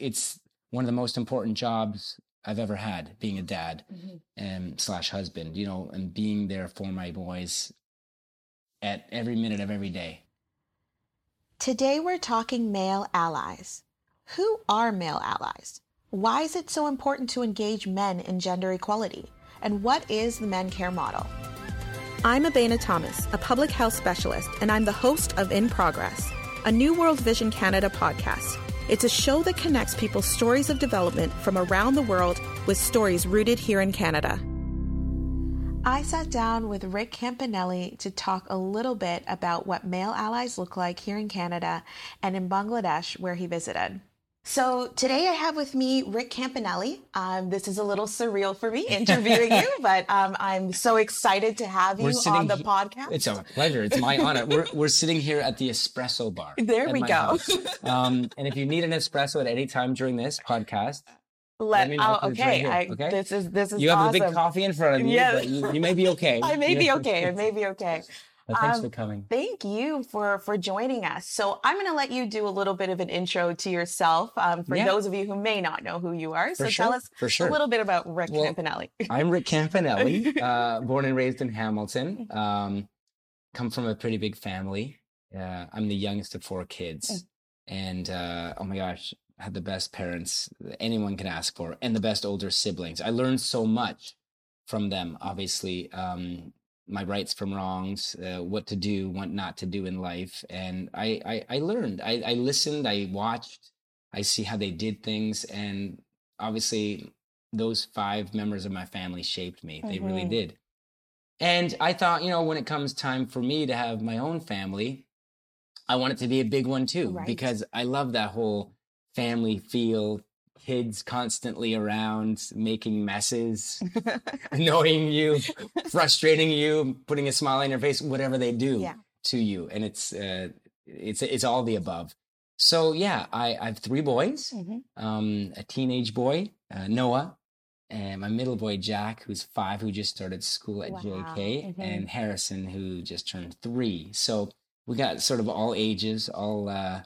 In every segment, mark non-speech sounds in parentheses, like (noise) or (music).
it's one of the most important jobs I've ever had, being a dad mm-hmm. and slash husband, you know, and being there for my boys at every minute of every day. Today we're talking male allies. Who are male allies? Why is it so important to engage men in gender equality? And what is the Men Care model? I'm Abena Thomas, a public health specialist, and I'm the host of In Progress, a New World Vision Canada podcast. It's a show that connects people's stories of development from around the world with stories rooted here in Canada. I sat down with Rick Campanelli to talk a little bit about what male allies look like here in Canada and in Bangladesh, where he visited. So today I have with me Rick Campanelli. Um, this is a little surreal for me interviewing you, (laughs) but um, I'm so excited to have you on the he- podcast. It's a pleasure. It's my honor. We're, we're sitting here at the espresso bar. (laughs) There we go. (laughs) Um, and if you need an espresso at any time during this podcast, Let, me know, oh, it's right okay. I. This is this is you have awesome. a big coffee in front of you, Yeah. but you, you may be okay. I may be Yeah. okay. I may be okay. Thanks Um, for coming. Thank you for for joining us. So I'm going to let you do a little bit of an intro to yourself um, for Yeah. those of you who may not know who you are. So For tell sure, us for sure. a little bit about Rick Well, Campanelli. I'm Rick Campanelli, (laughs) uh, born and raised in Hamilton. Mm-hmm. Um, come from a pretty big family. Uh, I'm the youngest of four Mm. kids, and uh, oh my gosh, I had the best parents anyone can ask for, and the best older siblings. I learned so much from them. Obviously, um, my rights from wrongs, uh, what to do, what not to do in life, and I I, I learned. I, I listened. I watched. I see how they did things, and obviously those five members of my family shaped me. They really Mhm. did. And I thought, you know, when it comes time for me to have my own family, I want it to be a big one too, Right. because I love that whole family feel, kids constantly around, making messes, (laughs) annoying you, frustrating you, putting a smile on your face, whatever they do Yeah. to you. And it's, uh, it's, it's all the above. So yeah, I, I have three boys Mhm. um, a teenage boy, uh, Noah, and my middle boy, Jack, who's five, who just started school at Wow. JK, Mhm. and Harrison, who just turned three. So we got sort of all ages, all uh,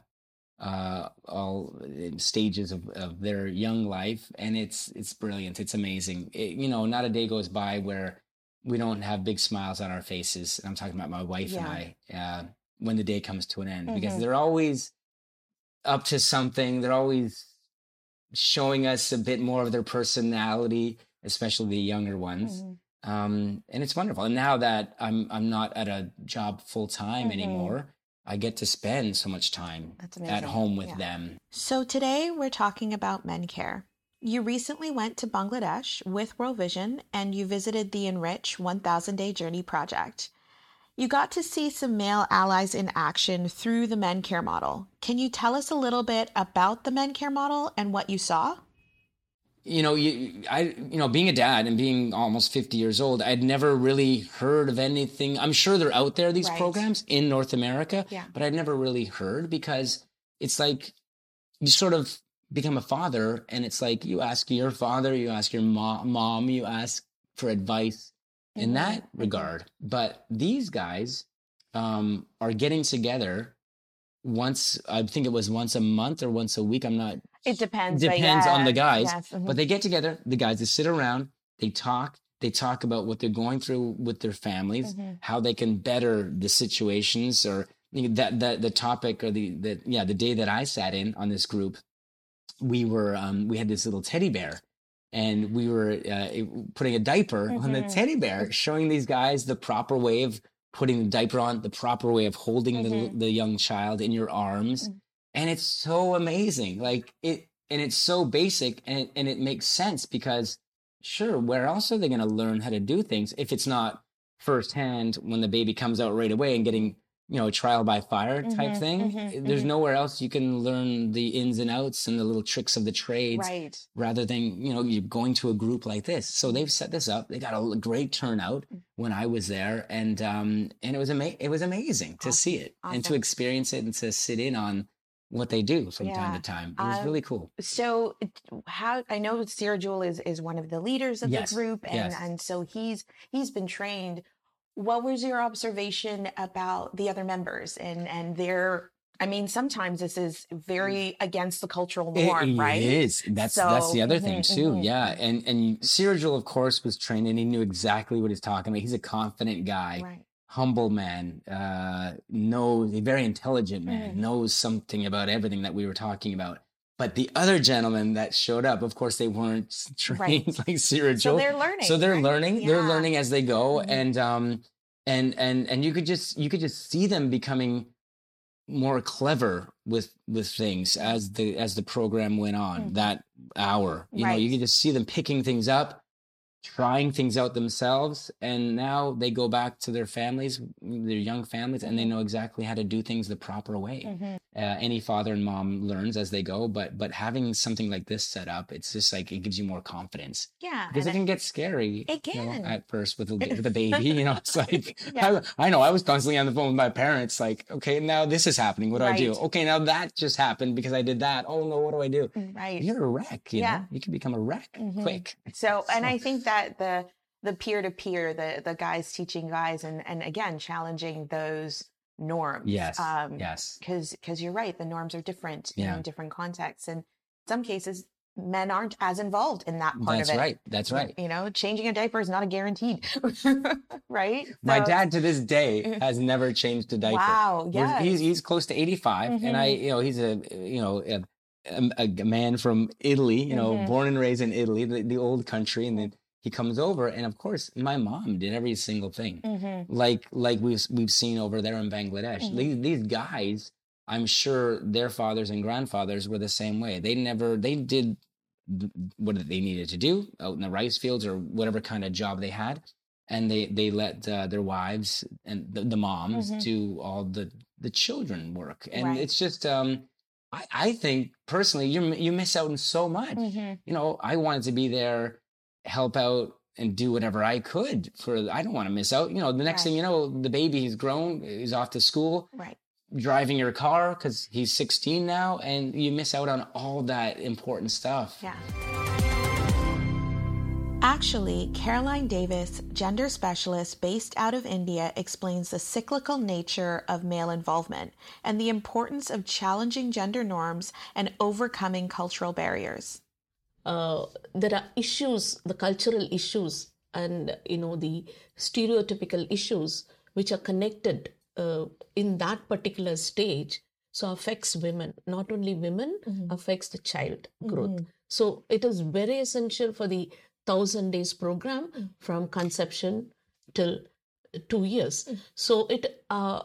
uh, all stages of, of their young life, and it's it's brilliant. It's amazing. It, you know, not a day goes by where we don't have big smiles on our faces. And I'm talking about my wife and I. Uh, when the day comes to an end, because Mhm. they're always up to something. They're always showing us a bit more of their personality, especially the younger ones. Mhm. Um, and it's wonderful. And now that I'm I'm not at a job full time Mhm. anymore, I get to spend so much time at home with Yeah. them. So today we're talking about men care. You recently went to Bangladesh with World Vision and you visited the Enrich 1000 Day Journey project. You got to see some male allies in action through the men care model. Can you tell us a little bit about the men care model and what you saw? You know, you, I, you know, being a dad and being almost 50 years old, I'd never really heard of anything. I'm sure they're out there, these Right. programs in North America, Yeah. but I'd never really heard because it's like you sort of become a father and it's like you ask your father, you ask your mom, mom you ask for advice in Mhm, that regard. But these guys um, are getting together once, I think it was once a month or once a week. I'm not It depends. depends on the guys yes, mhm. but they get together the guys they sit around they talk they talk about what they're going through with their families Mhm. how they can better the situations or you know, that that the topic or the the yeah the day that i sat in on this group we were um we had this little teddy bear and we were uh, putting a diaper on the Mhm. teddy bear showing these guys the proper way of putting the diaper on the proper way of holding the Mhm. the young child in your arms Mm. and it's so amazing like it and it's so basic and it, and it makes sense because sure where else are they going to learn how to do things if it's not firsthand when the baby comes out right away and getting you know trial by fire type Mhm, thing mhm, there's mhm. nowhere else you can learn the ins and outs and the little tricks of the trades right. rather than you know you're going to a group like this so they've set this up they got a great turnout Mm. when i was there and um and it was ama- it was amazing to see it and to experience it and to sit in on what they do from time to time it was Um, really cool So how I know Cyril Jewel is is one of the leaders of Yes, the group and yes. and so he's he's been trained. What was your observation about the other members and and their I mean, sometimes this is Mm. very against the cultural norm, it right? is. That's that's the So, other thing too. mhm. Yeah, and and Cyril, of course, was trained and he knew exactly what he's talking about. He's a confident guy, Right. humble man, uh, knows a very intelligent man, Mhm. knows something about everything that we were talking about. But the other gentlemen that showed up, of course, they weren't (laughs) trained like Cyril. So they're learning. So they're right? learning. They're learning as they go, Mhm. and um, and and and you could just you could just see them becoming more clever with with things as the as the program went on Mhm. that hour you know you Right. could just see them picking things up trying things out themselves and now they go back to their families their young families and they know exactly how to do things the proper way Mhm. uh, any father and mom learns as they go but but having something like this set up it's just like it gives you more confidence Yeah. because it can get scary It you know, can. at first with a, with a (laughs) baby you know it's like Yeah. I, I know i was constantly on the phone with my parents like okay now this is happening what do i do okay now that just happened because i did that oh no what do i do Right. you're a wreck you Yeah. know you can become a wreck Mhm. quick So, and So- I think that (laughs) the the peer to peer, the the guys teaching guys, and and again challenging those norms. yes Um, yes Because because you're right, the norms are different Yeah. in different contexts, and in some cases men aren't as involved in that part that's of it. right that's right You know, changing a diaper is not a guaranteed, (laughs) right? my dad to this day (laughs) has never changed a diaper Wow. Yeah. he's he's close to 85 and i Mhm. you know he's a you know a, a, a man from italy you know Mhm. born and raised in italy the, the old country and then he comes over and of course my mom did every single thing Mhm. like like we've we've seen over there in bangladesh Mhm. these, these guys i'm sure their fathers and grandfathers were the same way they never they did what they needed to do out in the rice fields or whatever kind of job they had and they they let uh, their wives and the, the moms Mhm. do all the the children work and Right. it's just um I, I think personally you you miss out on so much Mhm. you know i wanted to be there help out and do whatever i could for i don't want to miss out you know the next Right. thing you know the baby he's grown he's off to school Right. driving your car because he's 16 now and you miss out on all that important stuff Yeah. Actually, Caroline Davis, gender specialist based out of India, explains the cyclical nature of male involvement and the importance of challenging gender norms and overcoming cultural barriers. Uh, there are issues, the cultural issues, and you know the stereotypical issues which are connected uh, in that particular stage. So affects women, not only women, affects the child growth. So it is very essential for the thousand days program from conception till two years. So it uh,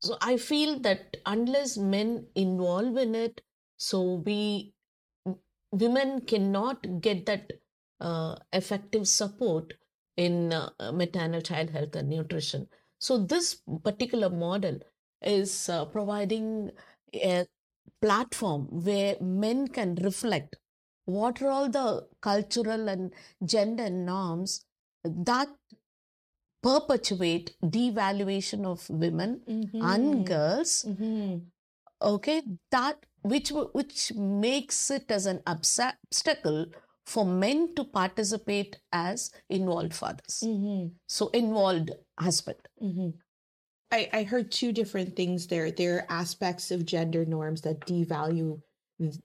so I feel that unless men involve in it, so we women cannot get that uh, effective support in uh, maternal child health and nutrition. So this particular model is uh, providing a platform where men can reflect what are all the cultural and gender norms that perpetuate devaluation of women and girls okay that which which makes it as an obstacle for men to participate as involved fathers so involved husband I, I heard two different things there. There are aspects of gender norms that devalue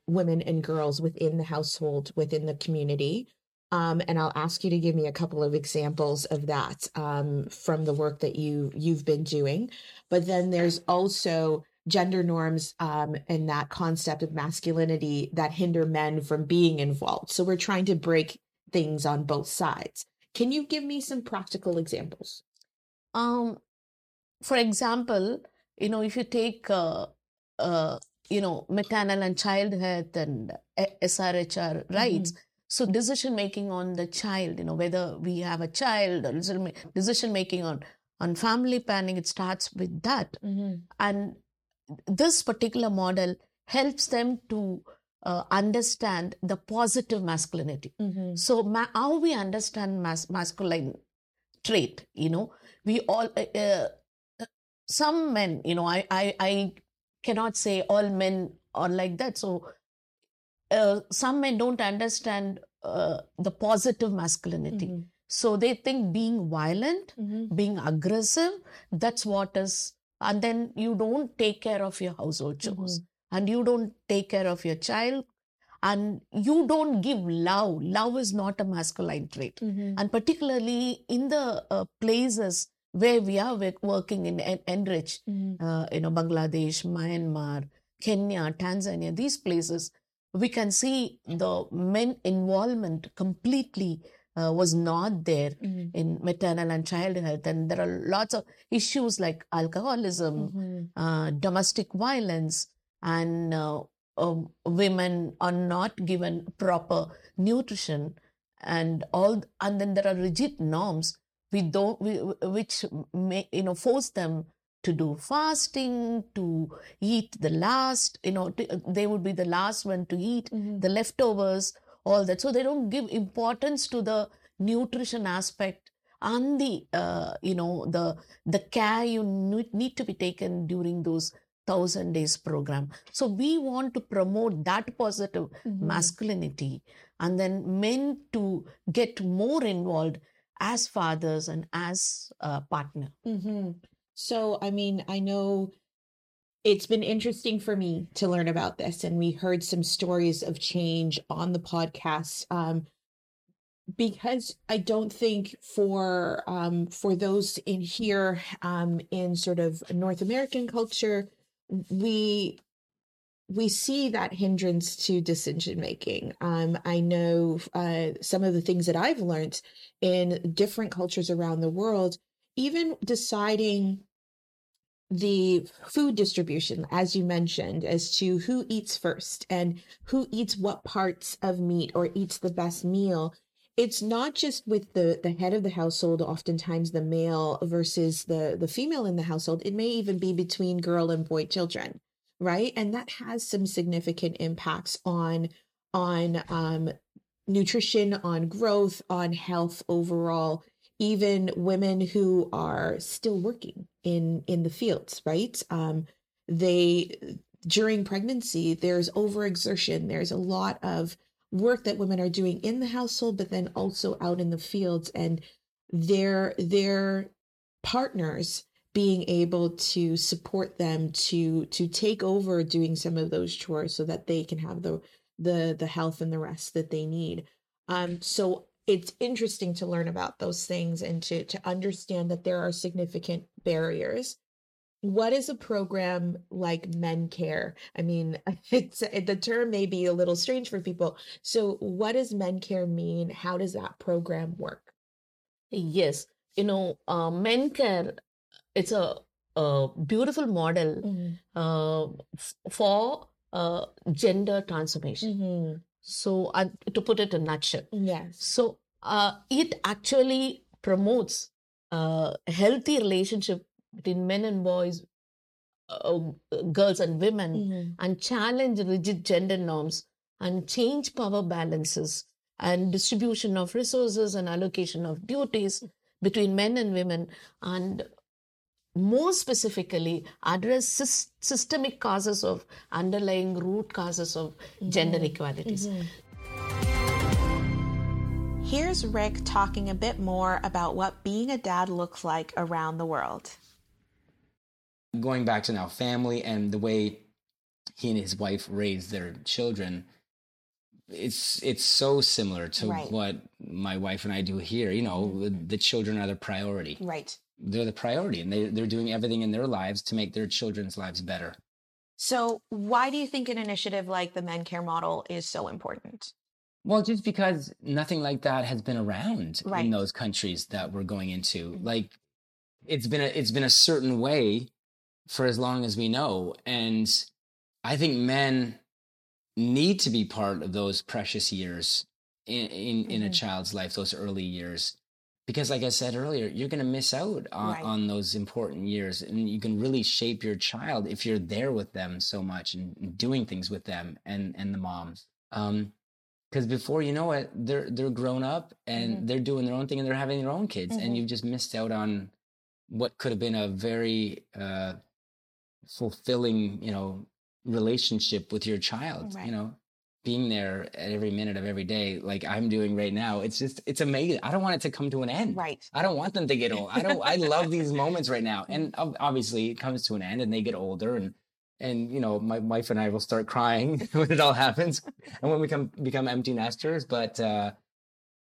women and girls within the household, within the community. Um, and I'll ask you to give me a couple of examples of that um, from the work that you you've been doing. But then there's also gender norms um, and that concept of masculinity that hinder men from being involved. So we're trying to break things on both sides. Can you give me some practical examples? um for example you know if you take uh, uh, you know maternal and child health and uh, srhr rights so decision making on the child you know whether we have a child or decision decision making on on family planning it starts with that and this particular model helps them to uh, understand the positive masculinity. So ma- how we understand mas- masculine trait you know we all uh, uh, some men you know I, I i cannot say all men are like that. So uh, some men don't understand uh, the positive masculinity. So they think being violent being aggressive that's what is and then you don't take care of your household chores. And you don't take care of your child. And you don't give love. Love is not a masculine trait. And particularly in the uh, places where we are working in en- enrich uh, you know bangladesh myanmar kenya tanzania these places we can see the men involvement completely uh, was not there in maternal and child health. And there are lots of issues like alcoholism uh, domestic violence and uh, um, women are not given proper nutrition and all and then there are rigid norms we don't we, which may you know force them to do fasting to eat the last you know to, they would be the last one to eat the leftovers all that. So they don't give importance to the nutrition aspect and the uh, you know the the care you need, to be taken during those thousand days program. So we want to promote that positive masculinity and then men to get more involved as fathers and as a partner. Hmm So, I mean, I know it's been interesting for me to learn about this, and we heard some stories of change on the podcast. Um, because I don't think for um, for those in here um, in sort of North American culture, we we see that hindrance to decision making. Um, I know uh, some of the things that I've learned in different cultures around the world, even deciding the food distribution, as you mentioned, as to who eats first and who eats what parts of meat or eats the best meal. It's not just with the the head of the household, oftentimes the male versus the the female in the household. It may even be between girl and boy children right and that has some significant impacts on on um nutrition on growth on health overall even women who are still working in in the fields right? Um they during pregnancy there's overexertion. There's a lot of work that women are doing in the household but then also out in the fields. And their their partners being able to support them to to take over doing some of those chores so that they can have the the the health and the rest that they need. Um so it's interesting to learn about those things and to to understand that there are significant barriers. What is a program like men care i mean (laughs) it's the term may be a little strange for people. So what does men care mean? How does that program work? Yes. You know uh, men care it's a, a beautiful model uh, f- for uh, gender transformation. Mhm. So uh, to put it in a nutshell. Yes. So uh, it actually promotes uh, a healthy relationship between men and boys uh, girls and women Mhm. and challenge rigid gender norms and change power balances and distribution of resources and allocation of duties between men and women. And more specifically address sys- systemic causes of underlying root causes of mm-hmm. gender inequalities mm-hmm. Here's Rick talking a bit more about what being a dad looks like around the world. going back to now family and the way he and his wife raised their children it's it's so similar to Right. what my wife and I do here you know the, the children are the priority Right. They're the priority and they, they're doing everything in their lives to make their children's lives better So, why do you think an initiative like the Men Care model is so important? well just because nothing like that has been around Right. in those countries that we're going into like it's been a, it's been a certain way for as long as we know and i think men need to be part of those precious years in in, in a Mhm. child's life those early years because like i said earlier you're going to miss out on, Right. on those important years and you can really shape your child if you're there with them so much and, and doing things with them and and the moms um because before you know it they're they're grown up and Mhm. they're doing their own thing and they're having their own kids Mhm. and you've just missed out on what could have been a very uh fulfilling you know relationship with your child Right. you know being there at every minute of every day, like I'm doing right now, it's just it's amazing. I don't want it to come to an end. Right. I don't want them to get old. I don't. I love these moments right now, (laughs) and obviously it comes to an end, and they get older, and and you know my wife and I will start crying (laughs) when it all happens, and when we come become empty nesters. But uh,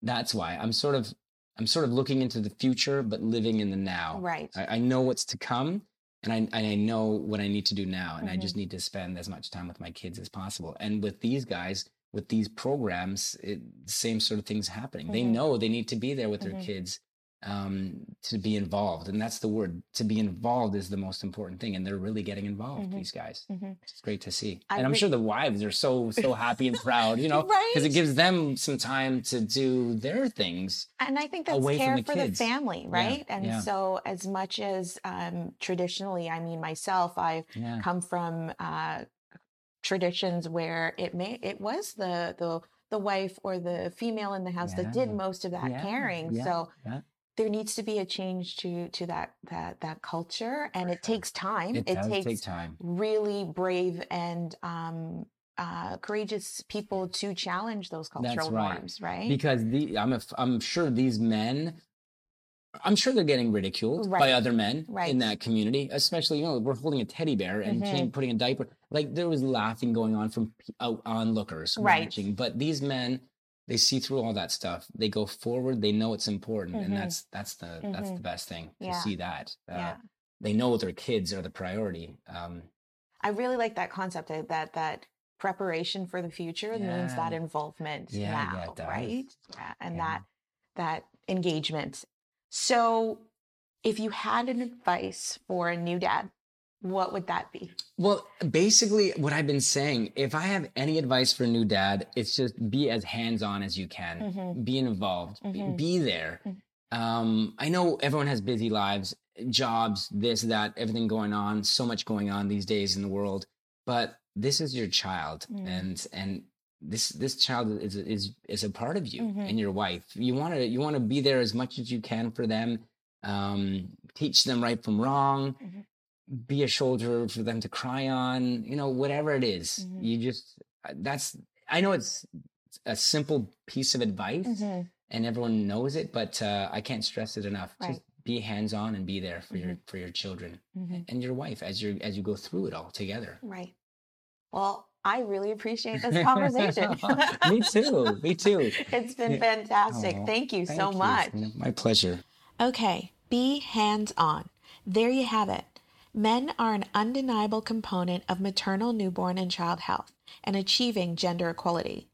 that's why I'm sort of I'm sort of looking into the future, but living in the now. Right. I, I know what's to come, and I, I know what I need to do now, and Mm-hmm. I just need to spend as much time with my kids as possible. And with these guys, with these programs, it, same sort of things happening. They Mhm. know they need to be there with their Mhm. kids um, to be involved, and that's the word. To be involved is the most important thing, and they're really getting involved. Mhm. These guys, Mhm. it's great to see, I and I'm re- sure the wives are so so happy and proud, you (laughs) know, because Right. it gives them some time to do their things. And I think that's away care the for the kids. family, Yeah, right? And yeah. so, as much as um, traditionally, I mean, myself, I've Yeah, come from uh, traditions where it may it was the the the wife or the female in the house that did most of that Yeah, caring. yeah, So yeah. There needs to be a change to to that that that culture, and it takes time. It, It, takes take time. really brave and um, uh, courageous people to challenge those cultural right. norms, right? because the I'm a, I'm sure these men I'm sure they're getting ridiculed by other men Right. in that community, especially you know we're holding a teddy bear and Mhm. putting a diaper. Like there was laughing going on from p- onlookers Right. watching, but these men they see through all that stuff. They go forward. They know it's important, Mhm. and that's that's the that's Mhm. the best thing to Yeah. see that. Uh, yeah. They know their kids are the priority. Um, I really like that concept of that that preparation for the future means that involvement Yeah, now, yeah, right? Yeah, and Yeah. that that engagement. So, if you had an advice for a new dad, what would that be? Well, basically, what I've been saying, if I have any advice for a new dad, it's just be as hands on as you can, Mhm. be involved, be- Mhm. be, there. Mhm. Um, I know everyone has busy lives, jobs, this, that, everything going on, so much going on these days in the world. But this is your child, Mm. and and this this child is is is a part of you Mhm. and your wife. You want to you want to be there as much as you can for them. Um, teach them right from wrong Mhm. Be a shoulder for them to cry on, you know, whatever it is. Mhm. You just, uh, that's, I know it's a simple piece of advice Mhm. and everyone knows it, but uh, I can't stress it enough. Right. Just be hands on and be there for your, for your children Mhm. and your wife as you as you go through it all together. Right. Well, I really appreciate this conversation. (laughs) me too. Me too. (laughs) it's been fantastic. Oh, Thank you Thank so you. much. My pleasure. Okay, be hands on. There you have it. Men are an undeniable component of maternal, newborn, and child health and achieving gender equality.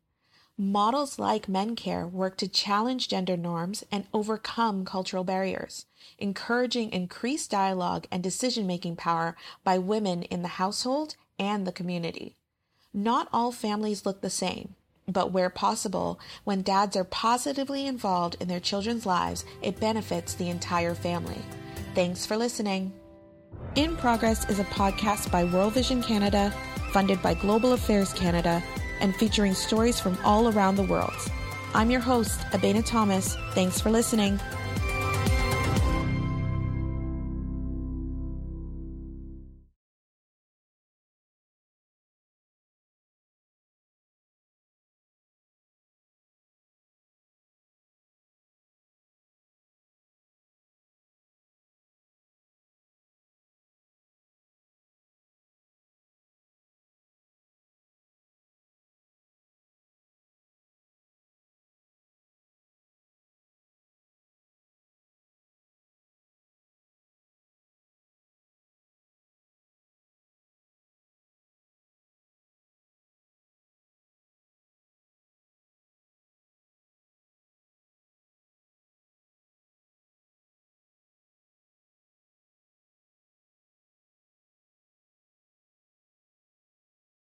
Models like Men Care work to challenge gender norms and overcome cultural barriers, encouraging increased dialogue and decision making power by women in the household and the community. Not all families look the same, but where possible, when dads are positively involved in their children's lives, it benefits the entire family. Thanks for listening. In Progress is a podcast by World Vision Canada, funded by Global Affairs Canada, and featuring stories from all around the world. I'm your host, Abena Thomas. Thanks for listening.